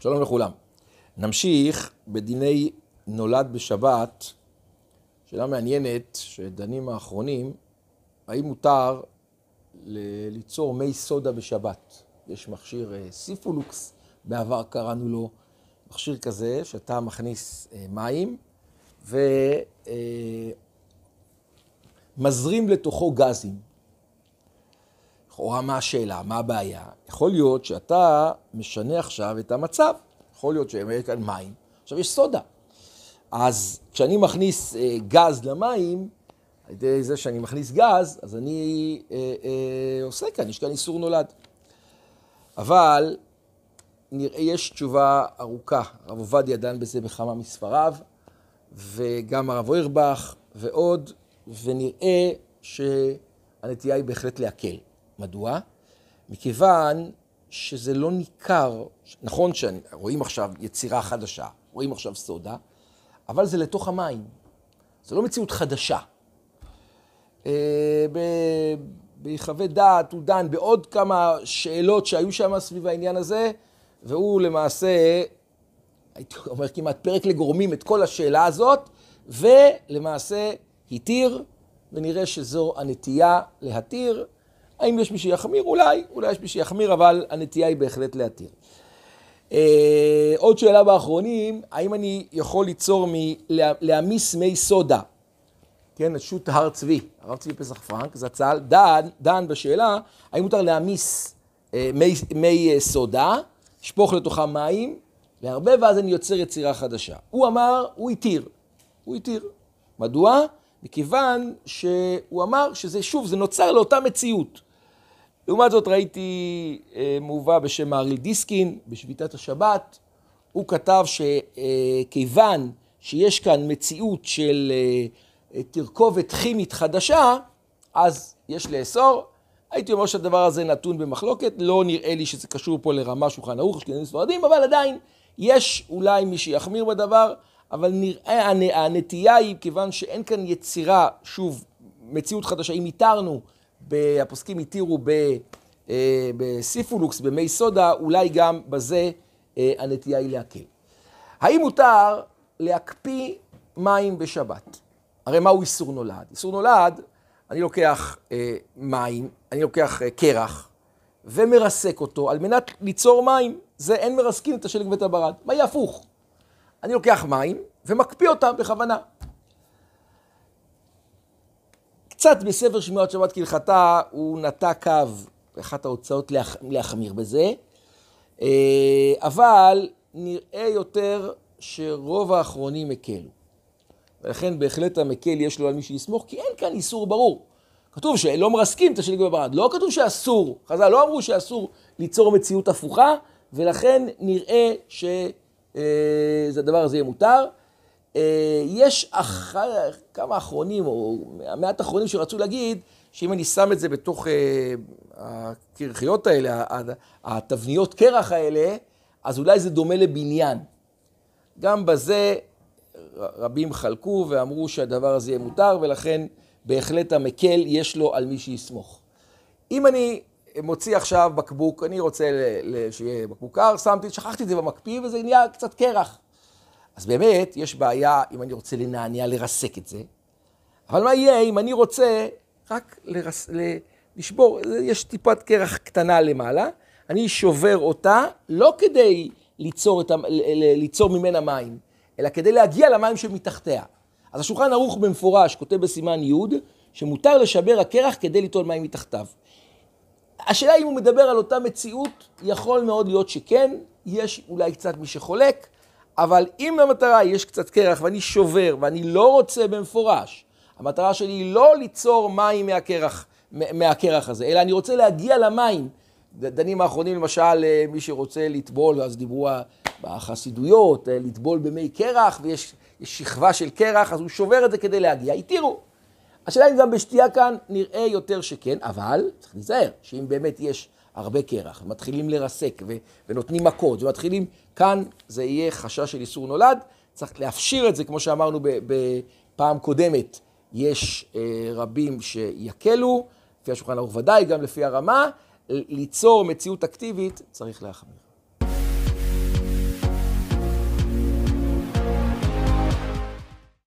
שלום לכולם. נמשיך בדיני נולד בשבת, שאלה מעניינת, שדנים האחרונים, האם מותר ל- ליצור מי סודה בשבת? יש מכשיר אה, סיפולוקס, בעבר קראנו לו מכשיר כזה, שאתה מכניס אה, מים ומזרים לתוכו גזים. לכאורה מה השאלה, מה הבעיה? יכול להיות שאתה משנה עכשיו את המצב. יכול להיות שיש כאן מים, עכשיו יש סודה. אז כשאני מכניס אה, גז למים, על ידי זה שאני מכניס גז, אז אני אה, אה, עושה כאן, יש כאן איסור נולד. אבל נראה, יש תשובה ארוכה. הרב עובדיה דן בזה בכמה מספריו, וגם הרב אוירבך ועוד, ונראה שהנטייה היא בהחלט להקל. מדוע? מכיוון שזה לא ניכר, נכון שרואים עכשיו יצירה חדשה, רואים עכשיו סודה, אבל זה לתוך המים, זה לא מציאות חדשה. אה, ביחווה דעת הוא דן בעוד כמה שאלות שהיו שם סביב העניין הזה, והוא למעשה, הייתי אומר כמעט פרק לגורמים את כל השאלה הזאת, ולמעשה התיר, ונראה שזו הנטייה להתיר. האם יש מי שיחמיר? אולי, אולי יש מי שיחמיר, אבל הנטייה היא בהחלט להתיר. אה, עוד שאלה באחרונים, האם אני יכול ליצור, מ... להעמיס מי סודה, כן, שו"ת הר צבי, הרב צבי פסח פרנק, זצ"ל, דן, דן בשאלה, האם מותר להעמיס אה, מי, מי אה, סודה, לשפוך לתוכה מים, להרבה, ואז אני יוצר יצירה חדשה. הוא אמר, הוא התיר, הוא התיר. מדוע? מכיוון שהוא אמר שזה, שוב, זה נוצר לאותה מציאות. לעומת זאת ראיתי אה, מובא בשם מהריל דיסקין בשביתת השבת, הוא כתב שכיוון אה, שיש כאן מציאות של אה, תרכובת כימית חדשה, אז יש לאסור. הייתי אומר שהדבר הזה נתון במחלוקת, לא נראה לי שזה קשור פה לרמה שולחן ערוך, אשכנזים ספרדים, אבל עדיין יש אולי מי שיחמיר בדבר, אבל נראה, הנטייה היא, כיוון שאין כאן יצירה, שוב, מציאות חדשה, אם איתרנו הפוסקים התירו אה, בסיפולוקס, במי סודה, אולי גם בזה אה, הנטייה היא להקל. האם מותר להקפיא מים בשבת? הרי מהו איסור נולד? איסור נולד, אני לוקח אה, מים, אני לוקח קרח ומרסק אותו על מנת ליצור מים. זה אין מרסקים את השלג ואת הברד. מה יהיה הפוך? אני לוקח מים ומקפיא אותם בכוונה. קצת בספר שמירת שבת כהלכתה הוא נטע קו, אחת ההוצאות להח, להחמיר בזה, אה, אבל נראה יותר שרוב האחרונים הקלו. ולכן בהחלט המקל יש לו על מי שיסמוך, כי אין כאן איסור ברור. כתוב שלא מרסקים את השלג בברד, לא כתוב שאסור, חז"ל לא אמרו שאסור ליצור מציאות הפוכה, ולכן נראה שהדבר אה, הזה יהיה מותר. אה, יש אח... כמה אחרונים, או מעט אחרונים שרצו להגיד, שאם אני שם את זה בתוך uh, הקרחיות האלה, התבניות קרח האלה, אז אולי זה דומה לבניין. גם בזה רבים חלקו ואמרו שהדבר הזה יהיה מותר, ולכן בהחלט המקל יש לו על מי שיסמוך. אם אני מוציא עכשיו בקבוק, אני רוצה שיהיה בקבוק קר, שמתי, שכחתי את זה במקפיא וזה נהיה קצת קרח. אז באמת, יש בעיה אם אני רוצה לנענע, לרסק את זה. אבל מה יהיה אם אני רוצה רק לרס... לשבור, יש טיפת קרח קטנה למעלה, אני שובר אותה לא כדי ליצור, את. ליצור ממנה מים, אלא כדי להגיע למים שמתחתיה. אז השולחן ערוך במפורש, כותב בסימן י', שמותר לשבר הקרח כדי ליטול מים מתחתיו. השאלה אם הוא מדבר על אותה מציאות, יכול מאוד להיות שכן, יש אולי קצת מי שחולק, אבל אם למטרה יש קצת קרח ואני שובר ואני לא רוצה במפורש, המטרה שלי היא לא ליצור מים מהקרח, מהקרח הזה, אלא אני רוצה להגיע למים. דנים האחרונים למשל, אה, מי שרוצה לטבול, אז דיברו בחסידויות, אה, לטבול במי קרח, ויש שכבה של קרח, אז הוא שובר את זה כדי להגיע. התירו. השאלה אם גם בשתייה כאן נראה יותר שכן, אבל צריך להיזהר, שאם באמת יש הרבה קרח, ומתחילים לרסק, ו- ונותנים מכות, ומתחילים, כאן זה יהיה חשש של איסור נולד, צריך להפשיר את זה, כמו שאמרנו בפעם קודמת, יש אה, רבים שיקלו, לפי השולחן ערוך ודאי, גם לפי הרמה, ליצור מציאות אקטיבית, צריך להחמיר.